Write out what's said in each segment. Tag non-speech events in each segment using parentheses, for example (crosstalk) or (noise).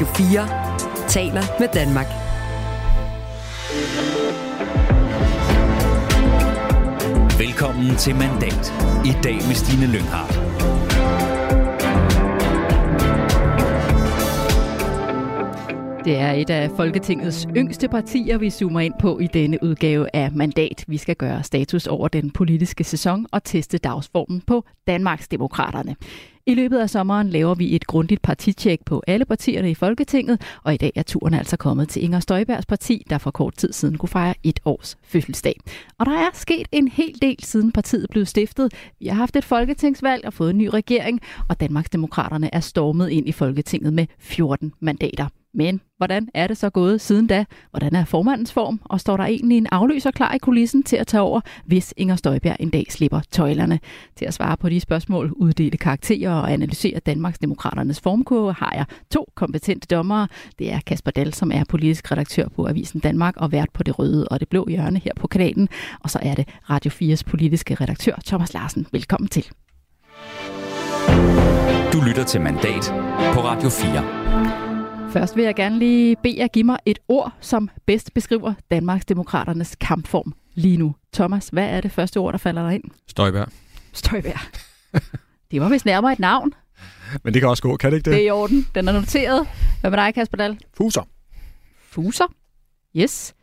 Radio 4 taler med Danmark. Velkommen til Mandat. I dag med Stine Lynghardt. Det er et af Folketingets yngste partier, vi zoomer ind på i denne udgave af Mandat. Vi skal gøre status over den politiske sæson og teste dagsformen på Danmarks Demokraterne. I løbet af sommeren laver vi et grundigt partitjek på alle partierne i Folketinget, og i dag er turen altså kommet til Inger Støjbergs parti, der for kort tid siden kunne fejre et års fødselsdag. Og der er sket en hel del siden partiet blev stiftet. Vi har haft et folketingsvalg og fået en ny regering, og Danmarks Demokraterne er stormet ind i Folketinget med 14 mandater. Men hvordan er det så gået siden da? Hvordan er formandens form? Og står der egentlig en afløser klar i kulissen til at tage over, hvis Inger Støjberg en dag slipper tøjlerne? Til at svare på de spørgsmål, uddele karakterer og analysere Danmarks Demokraternes formkurve, har jeg to kompetente dommere. Det er Kasper Dahl, som er politisk redaktør på Avisen Danmark og vært på det røde og det blå hjørne her på kanalen. Og så er det Radio 4's politiske redaktør, Thomas Larsen. Velkommen til. Du lytter til Mandat på Radio 4. Først vil jeg gerne lige bede jer give mig et ord, som bedst beskriver Danmarks Demokraternes kampform lige nu. Thomas, hvad er det første ord, der falder dig ind? Støjbær. Støjbær. (laughs) det var vist nærmere et navn. Men det kan også gå, kan det ikke det? Det er i orden. Den er noteret. Hvad med dig, Kasper Dahl? Fuser. Fuser? Yes.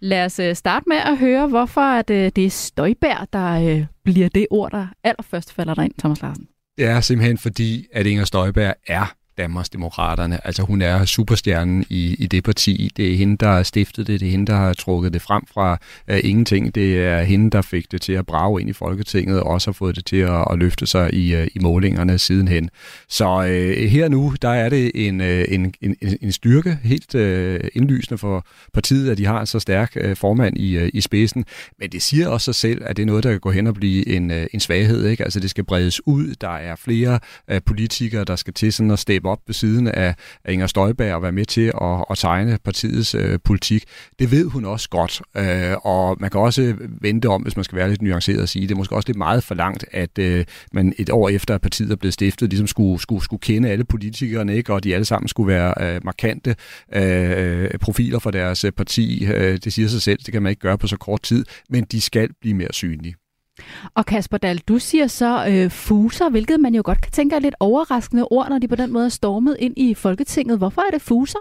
Lad os øh, starte med at høre, hvorfor at, øh, det er støjbær, der øh, bliver det ord, der allerførst falder dig ind, Thomas Larsen. Det er simpelthen fordi, at Inger Støjberg er Danmarksdemokraterne. Altså hun er superstjernen i, i det parti. Det er hende, der har stiftet det. Det er hende, der har trukket det frem fra uh, ingenting. Det er hende, der fik det til at brage ind i Folketinget, og også har fået det til at, at løfte sig i, uh, i målingerne sidenhen. Så uh, her nu, der er det en, uh, en, en, en styrke, helt uh, indlysende for partiet, at de har en så stærk uh, formand i, uh, i spidsen. Men det siger også sig selv, at det er noget, der kan gå hen og blive en, uh, en svaghed. Ikke? Altså det skal bredes ud. Der er flere uh, politikere, der skal til sådan at steppe op ved siden af, af Inger Støjberg og være med til at, at tegne partiets øh, politik. Det ved hun også godt, øh, og man kan også vente om, hvis man skal være lidt nuanceret og sige, det er måske også lidt meget for langt, at øh, man et år efter, at partiet er blevet stiftet, ligesom skulle, skulle, skulle kende alle politikerne, ikke? og de alle sammen skulle være øh, markante øh, profiler for deres øh, parti. Øh, det siger sig selv, det kan man ikke gøre på så kort tid, men de skal blive mere synlige. Og Kasper Dahl, du siger så øh, fuser, hvilket man jo godt kan tænke er lidt overraskende ord, når de på den måde er stormet ind i Folketinget. Hvorfor er det fuser?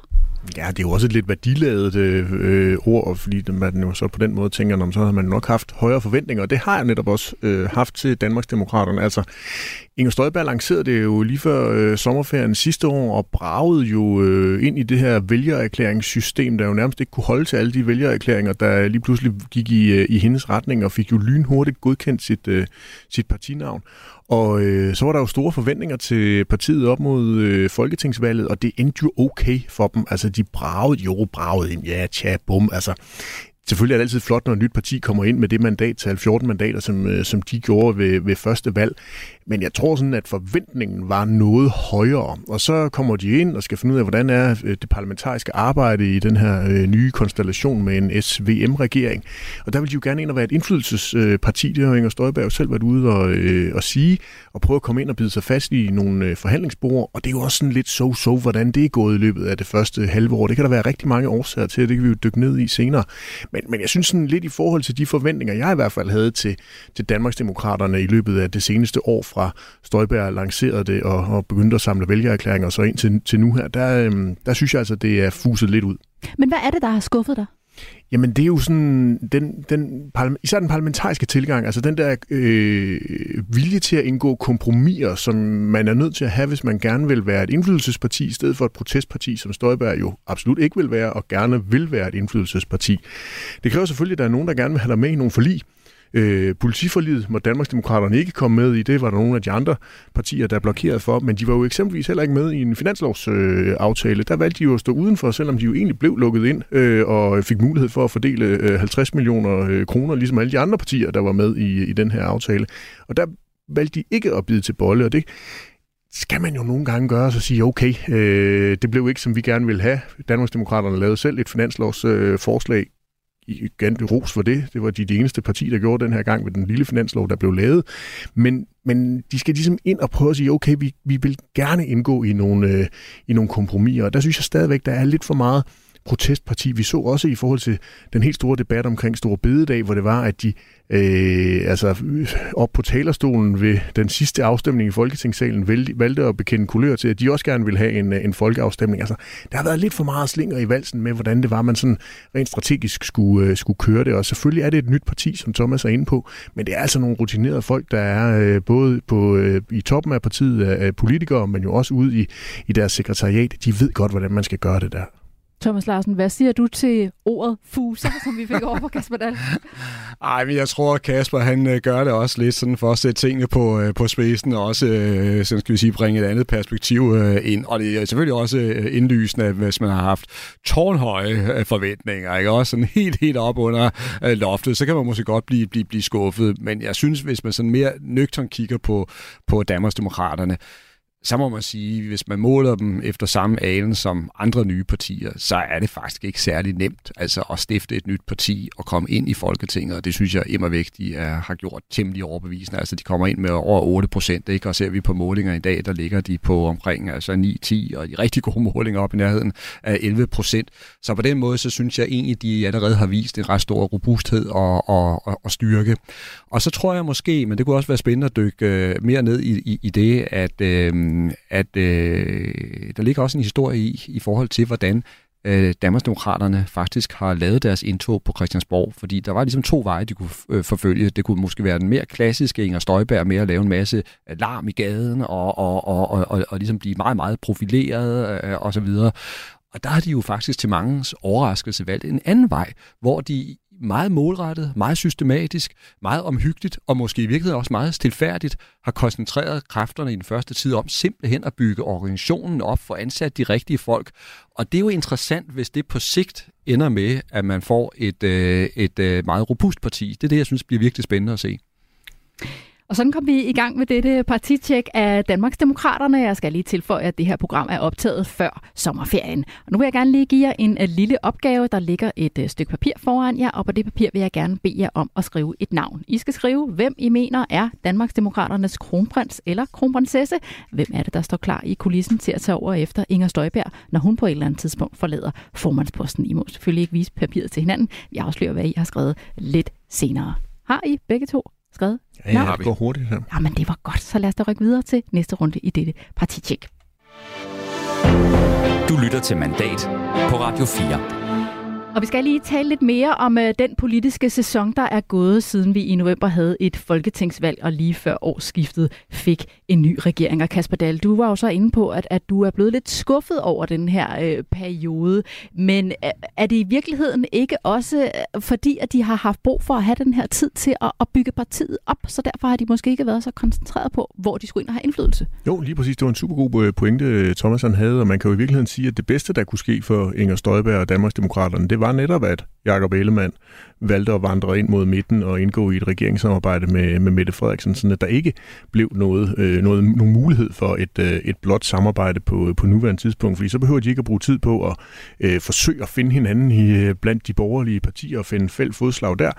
Ja, det er jo også et lidt værdiladet øh, øh, ord, fordi man jo så på den måde tænker, om så har man nok haft højere forventninger, og det har jeg netop også øh, haft til Danmarksdemokraterne. Altså, Inger Støjberg lancerede det jo lige før øh, sommerferien sidste år, og bragede jo øh, ind i det her vælgererklæringssystem, der jo nærmest ikke kunne holde til alle de vælgererklæringer, der lige pludselig gik i, øh, i hendes retning, og fik jo lynhurtigt godkendt sit, øh, sit partinavn. Og øh, så var der jo store forventninger til partiet op mod øh, folketingsvalget, og det endte jo okay for dem. Altså, de bragede jo bragede ind. Ja, tja, bum. Altså, Selvfølgelig er det altid flot, når et nyt parti kommer ind med det mandat til 14 mandater, som, øh, som de gjorde ved, ved første valg. Men jeg tror sådan, at forventningen var noget højere. Og så kommer de ind og skal finde ud af, hvordan er øh, det parlamentariske arbejde i den her øh, nye konstellation med en SVM-regering. Og der vil de jo gerne ind og være et indflydelsesparti. Det har Inger Støjberg jo selv været ude og, øh, og sige, og prøve at komme ind og bide sig fast i nogle forhandlingsbord. Og det er jo også sådan lidt so-so, hvordan det er gået i løbet af det første halve år. Det kan der være rigtig mange årsager til, det kan vi jo dykke ned i senere. Men, men jeg synes sådan lidt i forhold til de forventninger, jeg i hvert fald havde til, til Danmarksdemokraterne i løbet af det seneste år fra Støjberg lancerede det og, og begyndte at samle vælgererklæringer og så ind til, til nu her, der, øhm, der synes jeg altså, det er fuset lidt ud. Men hvad er det, der har skuffet dig? Jamen det er jo sådan, den, den, især den parlamentariske tilgang, altså den der øh, vilje til at indgå kompromiser, som man er nødt til at have, hvis man gerne vil være et indflydelsesparti, i stedet for et protestparti, som Støjberg jo absolut ikke vil være, og gerne vil være et indflydelsesparti. Det kræver selvfølgelig, at der er nogen, der gerne vil have dig med i nogle forlig, Øh, politiforliget må Danmarksdemokraterne ikke komme med i. Det var der nogle af de andre partier, der blokerede for. Men de var jo eksempelvis heller ikke med i en finanslovsaftale. Øh, der valgte de jo at stå udenfor, selvom de jo egentlig blev lukket ind øh, og fik mulighed for at fordele øh, 50 millioner øh, kroner, ligesom alle de andre partier, der var med i, i den her aftale. Og der valgte de ikke at bide til bolle, og det skal man jo nogle gange gøre, så sige, okay, øh, det blev ikke, som vi gerne ville have. Danmarksdemokraterne lavede selv et finanslovsforslag, øh, igen ros for det. Det var de, de eneste parti, der gjorde den her gang med den lille finanslov, der blev lavet. Men, men de skal ligesom ind og prøve at sige, okay, vi, vi vil gerne indgå i nogle, øh, i nogle kompromiser, og der synes jeg stadigvæk, der er lidt for meget protestparti. Vi så også i forhold til den helt store debat omkring Store Bededag, hvor det var, at de øh, altså op på talerstolen ved den sidste afstemning i Folketingssalen valgte at bekende kulør til, at de også gerne ville have en, en folkeafstemning. Altså, der har været lidt for meget slinger i valsen med, hvordan det var, man sådan rent strategisk skulle, øh, skulle køre det. Og selvfølgelig er det et nyt parti, som Thomas er inde på, men det er altså nogle rutinerede folk, der er øh, både på, øh, i toppen af partiet af politikere, men jo også ude i, i deres sekretariat. De ved godt, hvordan man skal gøre det der. Thomas Larsen, hvad siger du til ordet fuser, som vi fik over på Kasper Dahl? (laughs) Ej, men jeg tror, at Kasper han øh, gør det også lidt sådan for at sætte tingene på, øh, på spidsen, og også øh, sådan skal vi sige, bringe et andet perspektiv ind. Og det er selvfølgelig også indlysende, hvis man har haft tårnhøje forventninger, ikke? også sådan helt, helt op under loftet, så kan man måske godt blive, blive, blive skuffet. Men jeg synes, hvis man sådan mere nøgtern kigger på, på Danmarksdemokraterne, så må man sige, hvis man måler dem efter samme alen som andre nye partier, så er det faktisk ikke særlig nemt altså at stifte et nyt parti og komme ind i Folketinget, og det synes jeg immer væk, de er, har gjort temmelig overbevisende. Altså de kommer ind med over 8 procent, ikke? og ser vi på målinger i dag, der ligger de på omkring altså 9-10, og de rigtig gode målinger op i nærheden af 11 procent. Så på den måde, så synes jeg egentlig, de allerede har vist en ret stor robusthed og, og, og, og styrke. Og så tror jeg måske, men det kunne også være spændende at dykke øh, mere ned i, i, i det, at øh, Øhm, at øh, der ligger også en historie i, i forhold til, hvordan øh, Danmarksdemokraterne faktisk har lavet deres indtog på Christiansborg, fordi der var ligesom to veje, de kunne øh, forfølge. Det kunne måske være den mere klassiske Inger Støjberg med at lave en masse larm i gaden og, og, og, og, og, og ligesom blive meget, meget profileret øh, og så videre. Og der har de jo faktisk til mangens overraskelse valgt en anden vej, hvor de meget målrettet, meget systematisk, meget omhyggeligt og måske i virkeligheden også meget stilfærdigt har koncentreret kræfterne i den første tid om simpelthen at bygge organisationen op for ansat de rigtige folk. Og det er jo interessant, hvis det på sigt ender med, at man får et, øh, et øh, meget robust parti. Det er det, jeg synes bliver virkelig spændende at se. Og sådan kom vi i gang med dette partitjek af Danmarksdemokraterne. Jeg skal lige tilføje, at det her program er optaget før sommerferien. Og nu vil jeg gerne lige give jer en øh, lille opgave. Der ligger et øh, stykke papir foran jer, og på det papir vil jeg gerne bede jer om at skrive et navn. I skal skrive, hvem I mener er Danmarksdemokraternes kronprins eller kronprinsesse. Hvem er det, der står klar i kulissen til at tage over efter Inger Støjberg, når hun på et eller andet tidspunkt forlader formandsposten. I må selvfølgelig ikke vise papiret til hinanden. Vi afslører, hvad I har skrevet lidt senere. Har I begge to skrevet? Ja, ja det går hurtigt her. Ja, men det var godt. Så lad os da rykke videre til næste runde i dette partitjek. Du lytter til Mandat på Radio 4. Og vi skal lige tale lidt mere om øh, den politiske sæson, der er gået, siden vi i november havde et folketingsvalg, og lige før årsskiftet fik en ny regering. Og Kasper Dahl, du var jo så inde på, at, at du er blevet lidt skuffet over den her øh, periode. Men øh, er det i virkeligheden ikke også øh, fordi, at de har haft brug for at have den her tid til at, at bygge partiet op, så derfor har de måske ikke været så koncentreret på, hvor de skulle ind og have indflydelse? Jo, lige præcis. Det var en super god øh, pointe, Thomas han havde, og man kan jo i virkeligheden sige, at det bedste, der kunne ske for Inger Støjberg og Danmarksdemokraterne, det var netop, at Jakob Ellemann valgte at vandre ind mod midten og indgå i et regeringssamarbejde med, med Mette Frederiksen, sådan at der ikke blev noget, øh, noget, nogen mulighed for et, øh, et blot samarbejde på, på nuværende tidspunkt, fordi så behøver de ikke at bruge tid på at øh, forsøge at finde hinanden i, øh, blandt de borgerlige partier og finde fælles fodslag der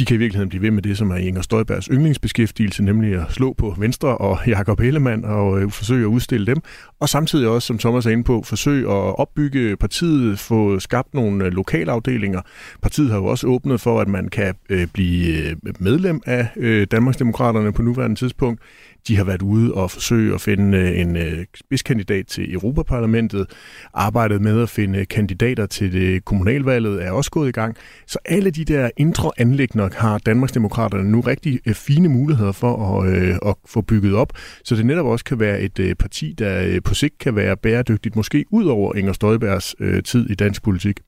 de kan i virkeligheden blive ved med det, som er Inger Støjbergs yndlingsbeskæftigelse, nemlig at slå på Venstre og Jakob Ellemann og øh, forsøge at udstille dem. Og samtidig også, som Thomas er inde på, forsøge at opbygge partiet, få skabt nogle øh, lokalafdelinger. Partiet har jo også åbnet for, at man kan øh, blive øh, medlem af øh, Danmarksdemokraterne på nuværende tidspunkt. De har været ude og forsøge at finde øh, en øh, spidskandidat til Europaparlamentet. Arbejdet med at finde kandidater til det kommunalvalget er også gået i gang. Så alle de der indre anlægner har Danmarksdemokraterne nu rigtig øh, fine muligheder for at, at få bygget op, så det netop også kan være et parti, der på sigt kan være bæredygtigt, måske ud over Inger Støjbergs tid i dansk politik.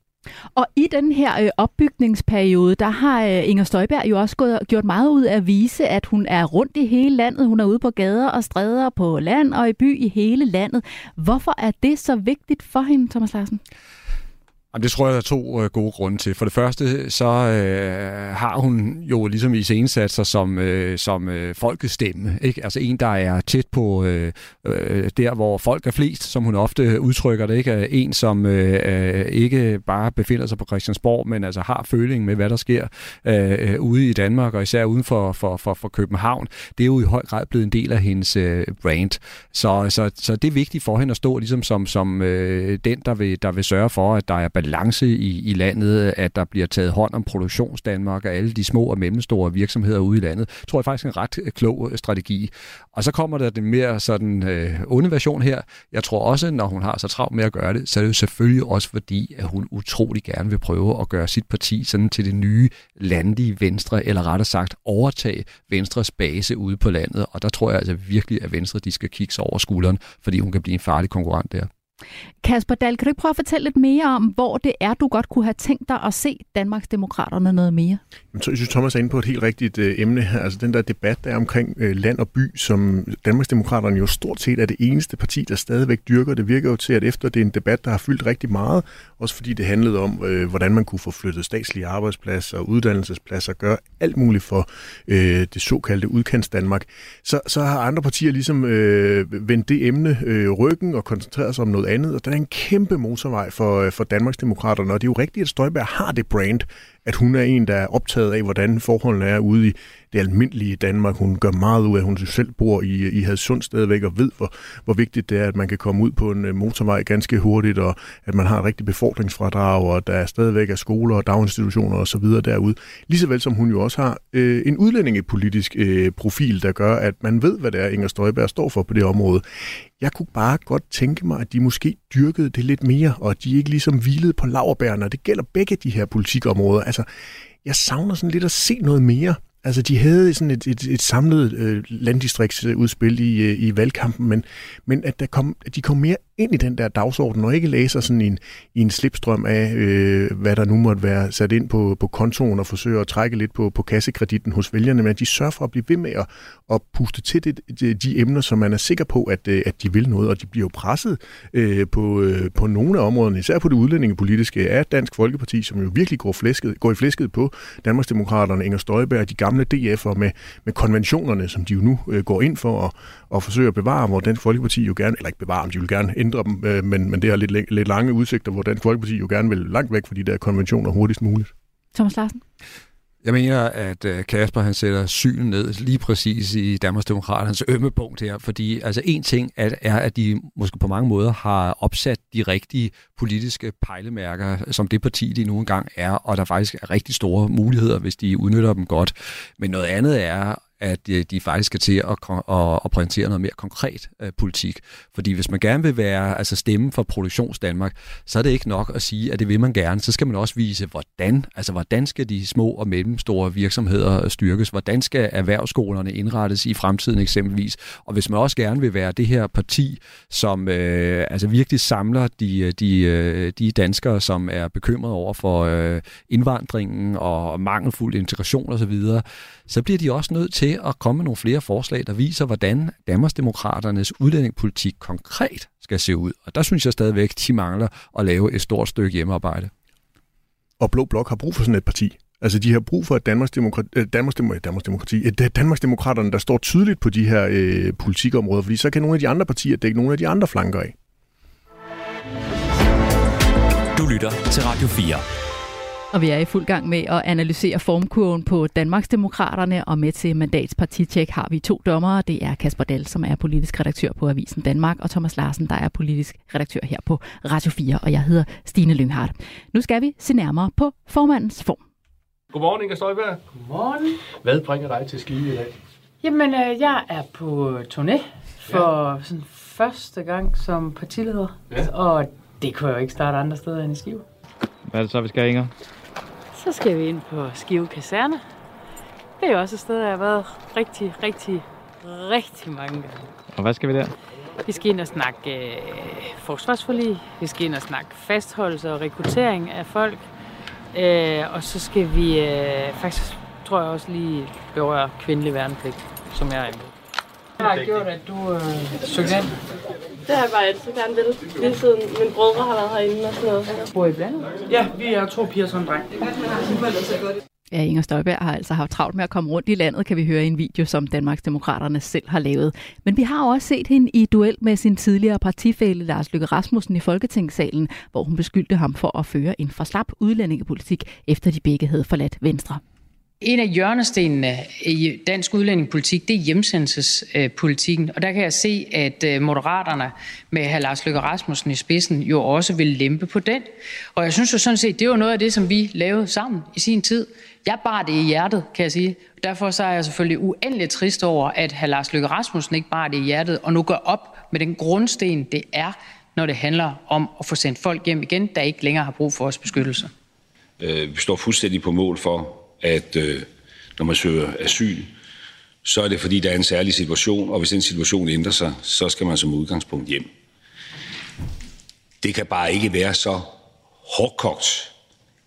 Og i den her øh, opbygningsperiode, der har øh, Inger Støjberg jo også gået, gjort meget ud af at vise, at hun er rundt i hele landet. Hun er ude på gader og stræder på land og i by i hele landet. Hvorfor er det så vigtigt for hende, Thomas Larsen? Jamen, det tror jeg, der er to øh, gode grunde til. For det første, så øh, har hun jo ligesom i sat sig som, øh, som øh, folkets stemme. Ikke? Altså en, der er tæt på øh, øh, der, hvor folk er flest, som hun ofte udtrykker det. Ikke? Øh, en, som øh, øh, ikke bare befinder sig på Christiansborg, men altså har føling med, hvad der sker øh, øh, ude i Danmark, og især uden for, for, for, for København. Det er jo i høj grad blevet en del af hendes øh, brand. Så, så, så det er vigtigt for hende at stå ligesom som, som øh, den, der vil, der vil sørge for, at der er balance i, i landet, at der bliver taget hånd om produktionsdanmark og alle de små og mellemstore virksomheder ude i landet. Tror jeg faktisk er en ret øh, klog øh, strategi. Og så kommer der den mere sådan øh, onde version her. Jeg tror også, når hun har så travlt med at gøre det, så er det jo selvfølgelig også fordi, at hun utrolig gerne vil prøve at gøre sit parti sådan til det nye landlige venstre, eller rettere sagt overtage Venstres base ude på landet. Og der tror jeg altså virkelig, at Venstre de skal kigge sig over skulderen, fordi hun kan blive en farlig konkurrent der. Kasper Dahl, kan du ikke prøve at fortælle lidt mere om, hvor det er, du godt kunne have tænkt dig at se Danmarksdemokraterne noget mere? Jeg synes, Thomas er inde på et helt rigtigt øh, emne her. Altså den der debat, der er omkring øh, land og by, som Danmarksdemokraterne jo stort set er det eneste parti, der stadigvæk dyrker. Det virker jo til, at efter det er en debat, der har fyldt rigtig meget, også fordi det handlede om, øh, hvordan man kunne få flyttet statslige arbejdspladser og uddannelsespladser, gøre alt muligt for øh, det såkaldte udkants Danmark, så, så har andre partier ligesom øh, vendt det emne øh, ryggen og koncentreret sig om noget andet, og der er en kæmpe motorvej for, øh, for Danmarksdemokraterne, og det er jo rigtigt, at Støjberg har det brand, at hun er en, der er optaget af, hvordan forholdene er ude i det almindelige Danmark. Hun gør meget ud af, at hun selv bor i, i Hadsund stadigvæk, og ved, hvor, hvor vigtigt det er, at man kan komme ud på en øh, motorvej ganske hurtigt, og at man har et rigtigt befordringsfradrag, og der er stadigvæk er skoler og daginstitutioner osv. derude. Ligesåvel som hun jo også har øh, en udlændingepolitisk øh, profil, der gør, at man ved, hvad det er, Inger Støjberg står for på det område. Jeg kunne bare godt tænke mig, at de måske dyrkede det lidt mere, og at de ikke ligesom hvilede på laverbærene, og det gælder begge de her politikområder. Altså, jeg savner sådan lidt at se noget mere Altså, de havde sådan et, et, et samlet øh, landdistriktsudspil i, øh, i valgkampen, men, men at, der kom, at de kom mere ind i den der dagsorden, og ikke læser sådan en, i en slipstrøm af, øh, hvad der nu måtte være sat ind på, på kontoen, og forsøger at trække lidt på, på kassekreditten hos vælgerne, men at de sørger for at blive ved med at, at puste til det, de, de emner, som man er sikker på, at, øh, at de vil noget, og de bliver jo presset øh, på, øh, på nogle af områderne, især på det udlændingepolitiske, af Dansk Folkeparti, som jo virkelig går, flæsket, går i flæsket på Danmarksdemokraterne, Inger Støjberg, de gamle DF'er med, med konventionerne, som de jo nu øh, går ind for at, og forsøge at bevare, hvor Dansk Folkeparti jo gerne, eller ikke bevare, de vil gerne ændre dem, øh, men, men det har lidt, lidt lange udsigter, hvor Dansk Folkeparti jo gerne vil langt væk fra de der konventioner hurtigst muligt. Thomas Larsen? Jeg mener, at øh, Kasper han sætter synet ned lige præcis i Danmarksdemokraternes ømme punkt her, fordi altså en ting er, er, at de måske på mange måder har opsat de rigtige politiske pejlemærker, som det parti de nu engang er, og der faktisk er rigtig store muligheder, hvis de udnytter dem godt. Men noget andet er, at øh, de faktisk skal til at, at, at præsentere noget mere konkret øh, politik. Fordi hvis man gerne vil være altså stemme for Produktions Danmark, så er det ikke nok at sige, at det vil man gerne. Så skal man også vise, hvordan, altså hvordan skal de små og mellemstore virksomheder øh, styrkes? Hvordan skal erhvervsskolerne indrettes i fremtiden eksempelvis? Og hvis man også gerne vil være det her parti, som øh, altså virkelig samler de, øh, de, de danskere, som er bekymrede over for øh, indvandringen og mangelfuld integration osv., så bliver de også nødt til at komme med nogle flere forslag, der viser, hvordan Danmarksdemokraternes udlændingepolitik konkret skal se ud. Og der synes jeg stadigvæk, de mangler at lave et stort stykke hjemmearbejde. Og Blå Blok har brug for sådan et parti. Altså, de har brug for et Danmarksdemokrati, øh, Danmarksdemokrati, Danmarksdemokrati et Danmarksdemokraterne, der står tydeligt på de her øh, politikområder, fordi så kan nogle af de andre partier dække nogle af de andre flanker af. Du lytter til Radio 4. Og vi er i fuld gang med at analysere formkurven på Danmarksdemokraterne, og med til mandats partitjek har vi to dommere. Det er Kasper Dahl, som er politisk redaktør på Avisen Danmark, og Thomas Larsen, der er politisk redaktør her på Radio 4, og jeg hedder Stine Lynghardt. Nu skal vi se nærmere på formandens form. Godmorgen, Inger Støjberg. Godmorgen. Hvad bringer dig til Skive i dag? Jamen, øh, jeg er på turné for ja. sådan første gang som partileder, ja. og det kunne jeg jo ikke starte andre steder end i Skive. Hvad er det så, vi skal, Inger? Så skal vi ind på Skive Kaserne. Det er jo også et sted, jeg har været rigtig, rigtig, rigtig mange gange. Og hvad skal vi der? Vi skal ind og snakke øh, forsvarsforlig. Vi skal ind og snakke fastholdelse og rekruttering af folk. Øh, og så skal vi øh, faktisk, tror jeg også lige berøre kvindelig værnepligt, som jeg er imod. Jeg har gjort, at du øh, søgte ind. Det har jeg bare altid gerne vil. Lige siden min brødre har været herinde og sådan noget. Bor I blandet? Ja, vi er to piger som dreng. Ja, Inger Støjberg har altså haft travlt med at komme rundt i landet, kan vi høre i en video, som Danmarks Demokraterne selv har lavet. Men vi har også set hende i duel med sin tidligere partifælle Lars Løkke Rasmussen i Folketingssalen, hvor hun beskyldte ham for at føre en for slap udlændingepolitik, efter de begge havde forladt Venstre. En af hjørnestenene i dansk udlændingepolitik, det er hjemsendelsespolitikken. Og der kan jeg se, at øh, Moderaterne med hr. Lars Løkke Rasmussen i spidsen jo også vil lempe på den. Og jeg synes jo sådan set, det var noget af det, som vi lavede sammen i sin tid. Jeg bar det i hjertet, kan jeg sige. Derfor så er jeg selvfølgelig uendelig trist over, at hr. Lars Løkke Rasmussen ikke bar det i hjertet, og nu går op med den grundsten, det er, når det handler om at få sendt folk hjem igen, der ikke længere har brug for vores beskyttelse. Øh, vi står fuldstændig på mål for, at øh, når man søger asyl, så er det fordi, der er en særlig situation, og hvis den situation ændrer sig, så skal man som udgangspunkt hjem. Det kan bare ikke være så hårdkogt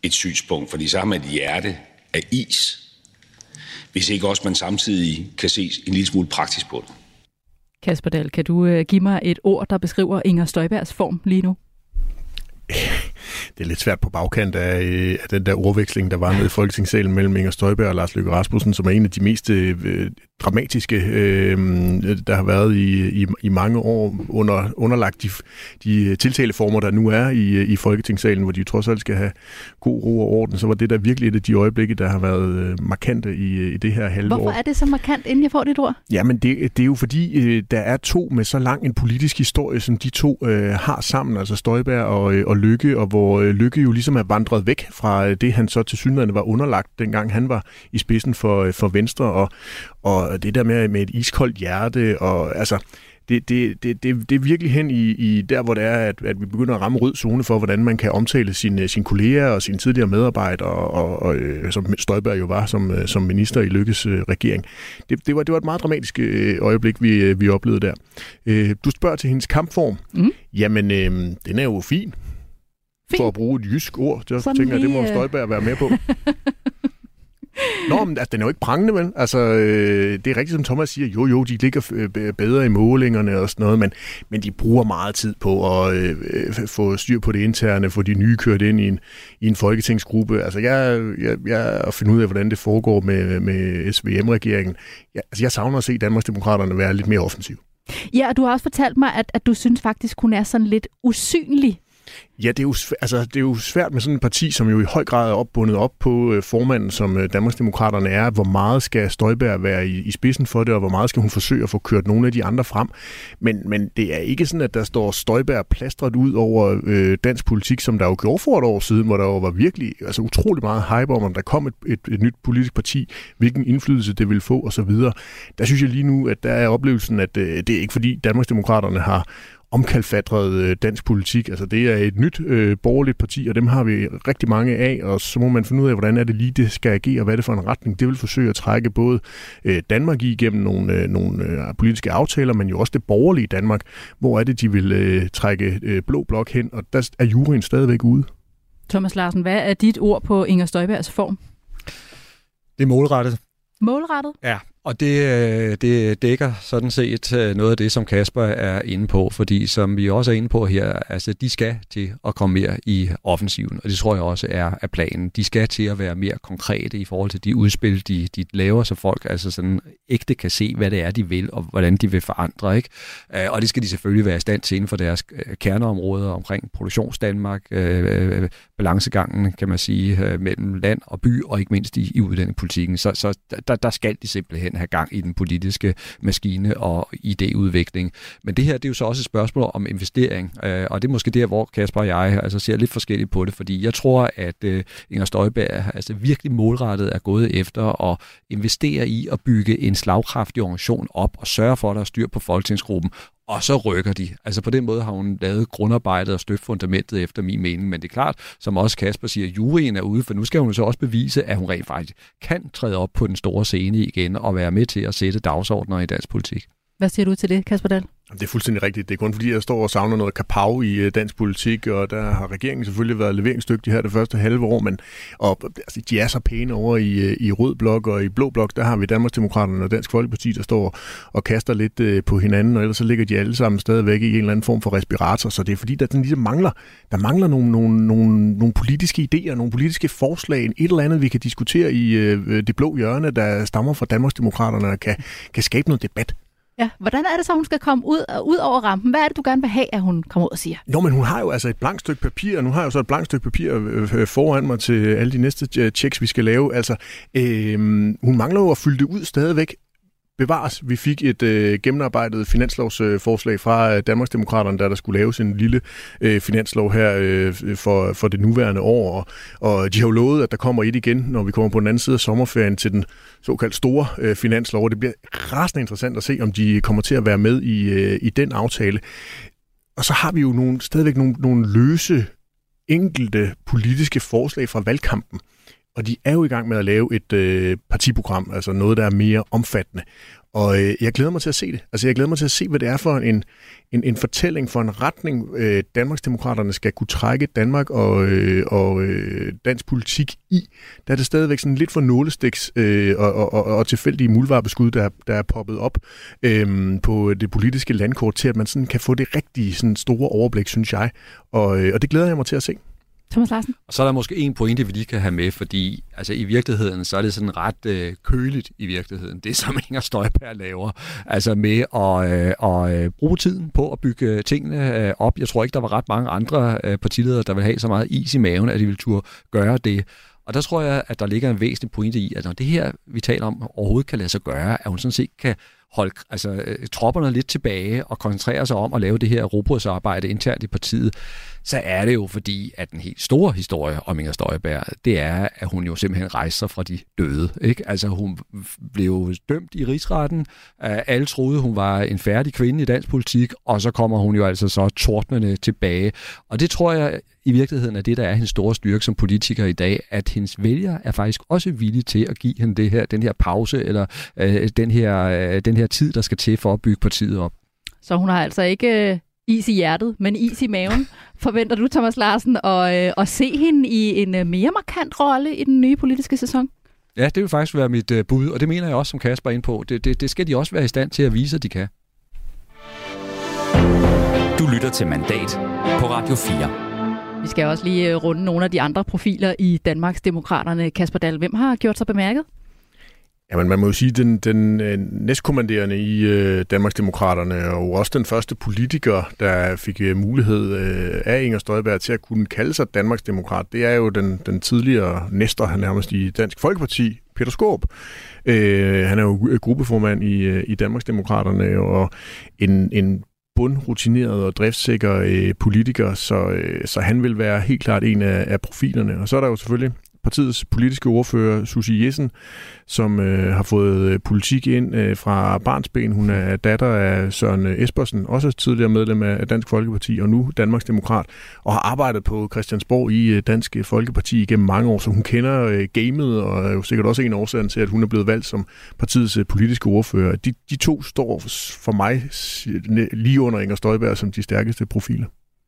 et synspunkt, fordi så har man et hjerte af is, hvis ikke også man samtidig kan se en lille smule praktisk på det. Kasper Dahl, kan du øh, give mig et ord, der beskriver Inger Støjbergs form lige nu? Det er lidt svært på bagkant af, øh, af den der ordveksling, der var nede i Folketingssalen mellem Inger Støjberg og Lars Løkke Rasmussen, som er en af de mest øh, dramatiske, øh, der har været i, i, i mange år under, underlagt de, de tiltaleformer, der nu er i, i Folketingssalen, hvor de trods alt skal have god ro og orden, så var det der virkelig et af de øjeblikke, der har været øh, markante i, i det her halve Hvorfor år. er det så markant, inden jeg får dit ord? Jamen, det, det er jo fordi, øh, der er to med så lang en politisk historie, som de to øh, har sammen, altså Støjberg og, øh, og Lykke, og hvor øh, Lykke jo ligesom er vandret væk fra øh, det, han så til synligheden var underlagt, dengang han var i spidsen for, øh, for Venstre, og, og det der med, med et iskoldt hjerte, og altså, det, det, det, det, det er virkelig hen i, i der, hvor det er, at, at vi begynder at ramme rød zone for, hvordan man kan omtale sine, sine kolleger og sine tidligere medarbejdere, og, og, og som Støjberg jo var som, som minister i Lykkes regering. Det, det, var, det var et meget dramatisk øjeblik, vi, vi oplevede der. Du spørger til hendes kampform. Mm. Jamen, øh, den er jo fin. Fin. For at bruge et jysk ord, så Sådan tænker jeg, det må Støjberg være med på. (laughs) Nå, men altså, den er jo ikke prangende, vel? Altså, øh, det er rigtigt, som Thomas siger. Jo, jo, de ligger øh, bedre i målingerne og sådan noget, men, men de bruger meget tid på at øh, få styr på det interne, få de nye kørt ind i en, i en folketingsgruppe. Altså, jeg, jeg, jeg at finde ud af, hvordan det foregår med, med SVM-regeringen. Jeg, altså, jeg savner at se Danmarksdemokraterne være lidt mere offensiv. Ja, og du har også fortalt mig, at, at du synes faktisk, hun er sådan lidt usynlig Ja, det er, jo, altså, det er jo svært med sådan et parti, som jo i høj grad er opbundet op på øh, formanden, som øh, Danmarksdemokraterne er. Hvor meget skal Støjberg være i, i spidsen for det, og hvor meget skal hun forsøge at få kørt nogle af de andre frem. Men, men det er ikke sådan, at der står Støjberg plastret ud over øh, dansk politik, som der jo gjorde for et år siden, hvor der jo var virkelig altså, utrolig meget hype om, om der kom et, et, et nyt politisk parti, hvilken indflydelse det vil få osv. Der synes jeg lige nu, at der er oplevelsen, at øh, det er ikke fordi Danmarksdemokraterne har omkalfatret øh, dansk politik. Altså det er et nyt øh, borgerligt parti, og dem har vi rigtig mange af, og så må man finde ud af, hvordan er det lige, det skal agere, og hvad er det for en retning. Det vil forsøge at trække både øh, Danmark i gennem nogle, øh, nogle øh, politiske aftaler, men jo også det borgerlige Danmark. Hvor er det, de vil øh, trække øh, blå blok hen, og der er juryen stadigvæk ude. Thomas Larsen, hvad er dit ord på Inger Støjbergs form? Det er målrettet. Målrettet? Ja, og det, øh, det dækker sådan set øh, noget af det, som Kasper er inde på, fordi som vi også er inde på her, altså de skal til at komme mere i offensiven, og det tror jeg også er, er planen. De skal til at være mere konkrete i forhold til de udspil, de, de laver, så folk altså sådan ægte kan se, hvad det er, de vil, og hvordan de vil forandre. Ikke? Øh, og det skal de selvfølgelig være i stand til inden for deres kerneområder omkring produktionsdanmark, balancegangen, kan man sige, mellem land og by, og ikke mindst i, i uddannelsespolitikken. Så, så der, der skal de simpelthen have gang i den politiske maskine og idéudvikling. Men det her, det er jo så også et spørgsmål om investering, øh, og det er måske der, hvor Kasper og jeg altså ser lidt forskelligt på det, fordi jeg tror, at øh, Inger Støjberg altså virkelig målrettet er gået efter at investere i at bygge en slagkraftig organisation op og sørge for, at der er styr på folketingsgruppen, og så rykker de. Altså på den måde har hun lavet grundarbejdet og støbt fundamentet efter min mening, men det er klart, som også Kasper siger, juryen er ude, for nu skal hun så også bevise, at hun rent faktisk kan træde op på den store scene igen og være med til at sætte dagsordner i dansk politik. Hvad siger du til det, Kasper Dahl? Det er fuldstændig rigtigt. Det er kun fordi, jeg står og savner noget kapav i øh, dansk politik, og der har regeringen selvfølgelig været leveringsdygtig her det første halve år, men og, altså, de er så pæne over i, øh, i rød blok og i blå blok. Der har vi Danmarksdemokraterne og Dansk Folkeparti, der står og kaster lidt øh, på hinanden, og ellers så ligger de alle sammen stadigvæk i en eller anden form for respirator. Så det er fordi, der den ligesom mangler, der mangler nogle, nogle, nogle, nogle politiske idéer, nogle politiske forslag, et eller andet, vi kan diskutere i øh, det blå hjørne, der stammer fra Danmarksdemokraterne og kan, kan skabe noget debat. Ja, hvordan er det så, hun skal komme ud, ud over rampen? Hvad er det, du gerne vil have, at hun kommer ud og siger? Nå, men hun har jo altså et blankt stykke papir, og nu har jeg jo så et blankt stykke papir øh, øh, foran mig til alle de næste checks, vi skal lave. Altså, øh, hun mangler jo at fylde det ud stadigvæk bevares. Vi fik et øh, gennemarbejdet finanslovsforslag fra øh, Danmarksdemokraterne, der der skulle laves en lille øh, finanslov her øh, for, for det nuværende år. Og, og de har jo lovet, at der kommer et igen, når vi kommer på den anden side af sommerferien til den såkaldt store øh, finanslov. Og det bliver rasende interessant at se, om de kommer til at være med i, øh, i den aftale. Og så har vi jo nogle, stadigvæk nogle, nogle løse enkelte politiske forslag fra valgkampen. Og de er jo i gang med at lave et øh, partiprogram, altså noget, der er mere omfattende. Og øh, jeg glæder mig til at se det. Altså jeg glæder mig til at se, hvad det er for en, en, en fortælling, for en retning, øh, Danmarksdemokraterne skal kunne trække Danmark og, øh, og øh, dansk politik i. Der er det stadigvæk sådan lidt for nålestiks øh, og, og, og, og tilfældige mulvarbeskud, der, der er poppet op øh, på det politiske landkort, til at man sådan kan få det rigtige sådan store overblik, synes jeg. Og, øh, og det glæder jeg mig til at se. Thomas Larsen? Og så er der måske en pointe, vi lige kan have med, fordi altså, i virkeligheden, så er det sådan ret øh, køligt i virkeligheden, det som (laughs) Inger Støjberg laver. Altså med at, øh, at øh, bruge tiden på at bygge tingene øh, op. Jeg tror ikke, der var ret mange andre øh, partiledere, der vil have så meget is i maven, at de vil turde gøre det. Og der tror jeg, at der ligger en væsentlig pointe i, at når det her, vi taler om, overhovedet kan lade sig gøre, at hun sådan set kan holde altså, øh, tropperne lidt tilbage og koncentrere sig om at lave det her robotsarbejde internt i partiet, så er det jo fordi, at den helt store historie om Inger Støjberg, det er, at hun jo simpelthen rejser fra de døde. Ikke? Altså hun blev dømt i rigsretten. Øh, alle troede, hun var en færdig kvinde i dansk politik, og så kommer hun jo altså så tordnende tilbage. Og det tror jeg i virkeligheden er det, der er hendes store styrke som politiker i dag, at hendes vælger er faktisk også villige til at give hende det her, den her pause, eller øh, den, her, øh, den her tid, der skal til for at bygge partiet op. Så hun har altså ikke øh, is i hjertet, men is i maven. Forventer du, Thomas Larsen, at, øh, at se hende i en øh, mere markant rolle i den nye politiske sæson? Ja, det vil faktisk være mit øh, bud, og det mener jeg også, som Kasper er ind på. Det, det, det skal de også være i stand til at vise, at de kan. Du lytter til Mandat på Radio 4. Vi skal også lige runde nogle af de andre profiler i Danmarks Demokraterne. Kasper Dahl, hvem har gjort sig bemærket? Jamen, man må jo sige, at den, den øh, næstkommanderende i øh, Danmarksdemokraterne, og også den første politiker, der fik øh, mulighed øh, af Inger Støjberg til at kunne kalde sig Danmarksdemokrat, det er jo den, den tidligere næster, han nærmest i Dansk Folkeparti, Peter Skåb. Øh, han er jo øh, gruppeformand i, øh, i Danmarksdemokraterne, og en, en bundrutineret og driftssikker øh, politiker, så, øh, så han vil være helt klart en af, af profilerne. Og så er der jo selvfølgelig partiets politiske ordfører, Susie Jessen, som øh, har fået øh, politik ind øh, fra barnsben. Hun er datter af Søren Espersen, også tidligere medlem af Dansk Folkeparti, og nu Danmarks Demokrat, og har arbejdet på Christiansborg i øh, Dansk Folkeparti igennem mange år, så hun kender øh, gamet, og er jo sikkert også en af årsagen til, at hun er blevet valgt som partiets øh, politiske ordfører. De, de to står for mig øh, lige under Inger Støjberg som de stærkeste profiler.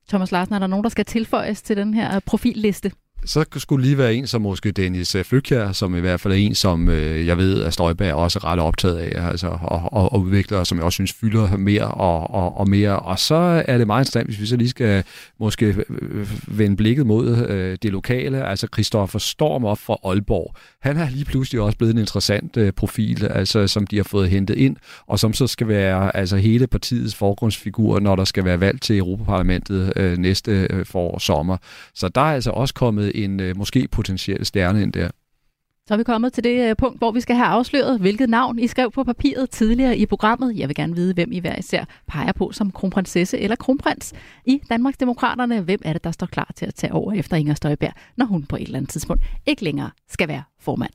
Thomas Larsen, er der nogen, der skal tilføjes til den her profilliste? Så skulle lige være en som måske Dennis øh, Flygkjær, Flykjær, som i hvert fald er en, som øh, jeg ved, at Støjberg også er ret optaget af, altså, og, og, og udvikler, som jeg også synes fylder mere og, og, og mere. Og så er det meget interessant, hvis vi så lige skal måske øh, vende blikket mod øh, det lokale, altså Christoffer Storm op fra Aalborg. Han har lige pludselig også blevet en interessant øh, profil, altså, som de har fået hentet ind, og som så skal være altså, hele partiets forgrundsfigur, når der skal være valg til Europaparlamentet øh, næste øh, forår sommer. Så der er altså også kommet en øh, måske potentiel stjerne ind der. Så er vi kommet til det øh, punkt, hvor vi skal have afsløret, hvilket navn I skrev på papiret tidligere i programmet. Jeg vil gerne vide, hvem I hver især peger på som kronprinsesse eller kronprins i Danmarks Demokraterne. Hvem er det, der står klar til at tage over efter Inger Støjberg, når hun på et eller andet tidspunkt ikke længere skal være formand?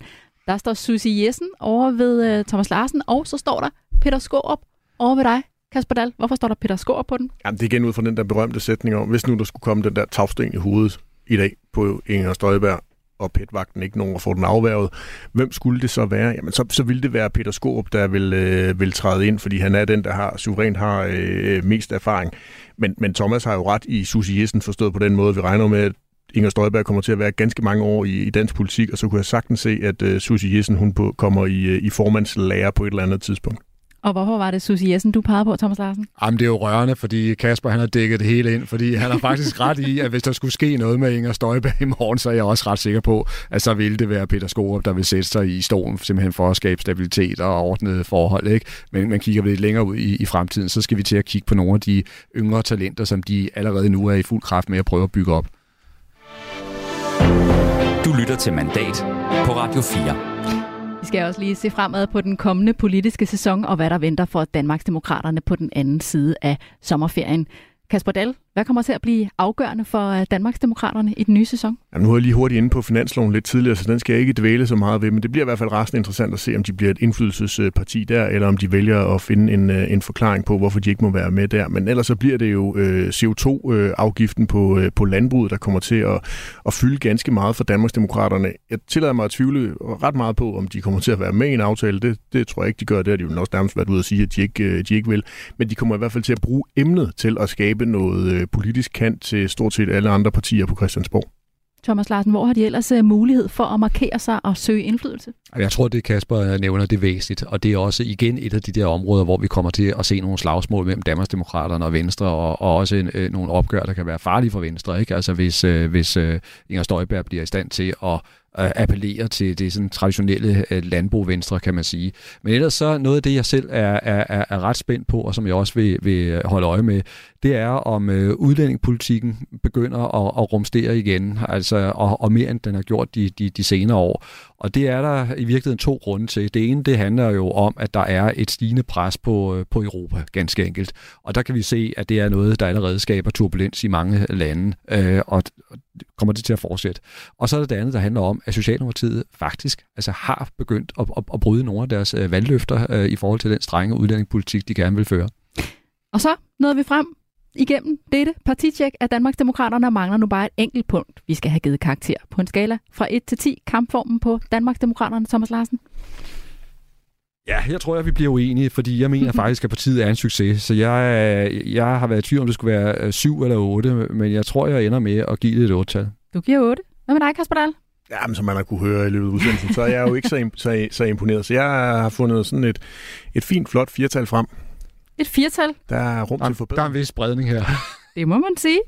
Der står Susie Jessen over ved uh, Thomas Larsen, og så står der Peter Skårup over ved dig, Kasper Dahl. Hvorfor står der Peter Skårup på den? Jamen, det er igen ud fra den der berømte sætning om, hvis nu der skulle komme den der tagsten i hovedet, i dag på Inger Støjberg, og PET-vagten ikke nogen at få den afværget. Hvem skulle det så være? Jamen, så, så ville det være Peter Skorup, der vil, øh, vil træde ind, fordi han er den, der har suverænt har øh, mest erfaring. Men, men Thomas har jo ret i Susie Jessen forstået på den måde, vi regner med, at Inger Støjberg kommer til at være ganske mange år i, i dansk politik, og så kunne jeg sagtens se, at øh, Susie Jessen hun på, kommer i, øh, i formandslærer på et eller andet tidspunkt. Og hvorfor var det Susie Jessen, du pegede på, Thomas Larsen? Jamen, det er jo rørende, fordi Kasper han har dækket det hele ind, fordi han har faktisk ret i, at hvis der skulle ske noget med Inger Støjberg i morgen, så er jeg også ret sikker på, at så ville det være Peter Skorup, der vil sætte sig i stolen, simpelthen for at skabe stabilitet og ordnede forhold. Ikke? Men man kigger lidt længere ud i, i fremtiden, så skal vi til at kigge på nogle af de yngre talenter, som de allerede nu er i fuld kraft med at prøve at bygge op. Du lytter til Mandat på Radio 4. Vi skal også lige se fremad på den kommende politiske sæson og hvad der venter for Danmarksdemokraterne på den anden side af sommerferien. Kasper Dahl, hvad kommer til at blive afgørende for øh, Danmarksdemokraterne i den nye sæson? Jamen, nu er jeg lige hurtigt inde på finansloven lidt tidligere, så den skal jeg ikke dvæle så meget ved, men det bliver i hvert fald resten interessant at se, om de bliver et indflydelsesparti der, eller om de vælger at finde en, øh, en forklaring på, hvorfor de ikke må være med der. Men ellers så bliver det jo øh, CO2-afgiften øh, på, øh, på landbruget, der kommer til at, at fylde ganske meget for Danmarksdemokraterne. Jeg tillader mig at tvivle ret meget på, om de kommer til at være med i en aftale. Det, det tror jeg ikke, de gør. Det har de jo også nærmest været ude at sige, at de ikke, øh, de ikke vil. Men de kommer i hvert fald til at bruge emnet til at skabe noget øh, politisk kant til stort set alle andre partier på Christiansborg. Thomas Larsen, hvor har de ellers øh, mulighed for at markere sig og søge indflydelse? Jeg tror, det Kasper nævner, det er væsentligt, og det er også igen et af de der områder, hvor vi kommer til at se nogle slagsmål mellem Danmarksdemokraterne og Venstre, og, og også en, øh, nogle opgør, der kan være farlige for Venstre. Ikke? Altså hvis, øh, hvis øh, Inger Støjberg bliver i stand til at appellerer til det sådan traditionelle øh, landbrug venstre, kan man sige. Men ellers så noget af det, jeg selv er, er, er ret spændt på, og som jeg også vil, vil holde øje med, det er, om øh, udlændingepolitikken begynder at, at rumstere igen, altså, og, og mere end den har gjort de, de, de senere år. Og det er der i virkeligheden to grunde til. Det ene, det handler jo om, at der er et stigende pres på, øh, på Europa, ganske enkelt. Og der kan vi se, at det er noget, der allerede skaber turbulens i mange lande, øh, og kommer det til at fortsætte. Og så er der det andet, der handler om, at Socialdemokratiet faktisk altså, har begyndt at, at, at bryde nogle af deres øh, valgløfter øh, i forhold til den strenge udlændingepolitik, de gerne vil føre. Og så nåede vi frem igennem dette partitjek af Danmarksdemokraterne mangler nu bare et enkelt punkt, vi skal have givet karakter på en skala fra 1 til 10. Kampformen på Danmarksdemokraterne, Thomas Larsen? Ja, jeg tror, at vi bliver uenige, fordi jeg mener faktisk, at partiet er en succes. Så jeg, jeg har været i tvivl, om det skulle være 7 eller 8, men jeg tror, jeg ender med at give det et 8-tal. Du giver 8. Hvad med dig, Kasper Dahl? Ja, men som man har kunne høre i løbet af udsendelsen, så er jeg jo ikke så, så, så imponeret. Så jeg har fundet sådan et, et fint, flot firtal frem. Et firtal? Der er rum til forbedring. Der er en vis spredning her. (laughs) Det må man sige.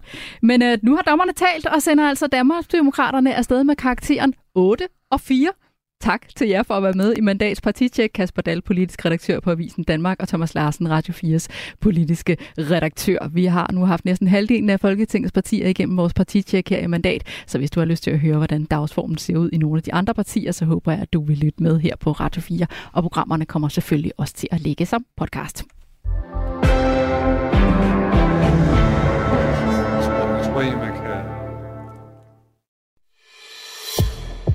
Men øh, nu har dommerne talt og sender altså Danmarksdemokraterne afsted med karakteren 8 og 4. Tak til jer for at være med i Mandats Partitjek. Kasper Dahl, politisk redaktør på Avisen Danmark, og Thomas Larsen, Radio 4's politiske redaktør. Vi har nu haft næsten halvdelen af Folketingets partier igennem vores partitjek her i Mandat, så hvis du har lyst til at høre, hvordan dagsformen ser ud i nogle af de andre partier, så håber jeg, at du vil lytte med her på Radio 4, og programmerne kommer selvfølgelig også til at ligge som podcast.